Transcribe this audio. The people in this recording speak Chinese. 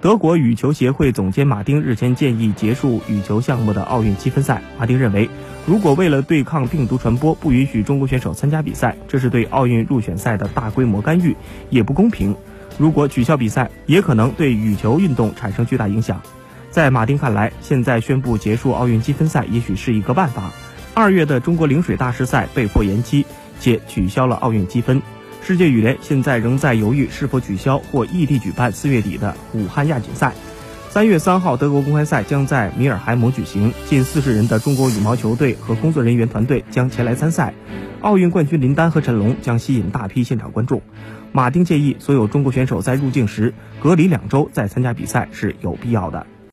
德国羽球协会总监马丁日前建议结束羽球项目的奥运积分赛。马丁认为，如果为了对抗病毒传播不允许中国选手参加比赛，这是对奥运入选赛的大规模干预，也不公平。如果取消比赛，也可能对羽球运动产生巨大影响。在马丁看来，现在宣布结束奥运积分赛也许是一个办法。二月的中国陵水大师赛被迫延期，且取消了奥运积分。世界羽联现在仍在犹豫是否取消或异地举办四月底的武汉亚锦赛。三月三号，德国公开赛将在米尔海姆举行，近四十人的中国羽毛球队和工作人员团队将前来参赛。奥运冠军林丹和陈龙将吸引大批现场观众。马丁建议所有中国选手在入境时隔离两周再参加比赛是有必要的。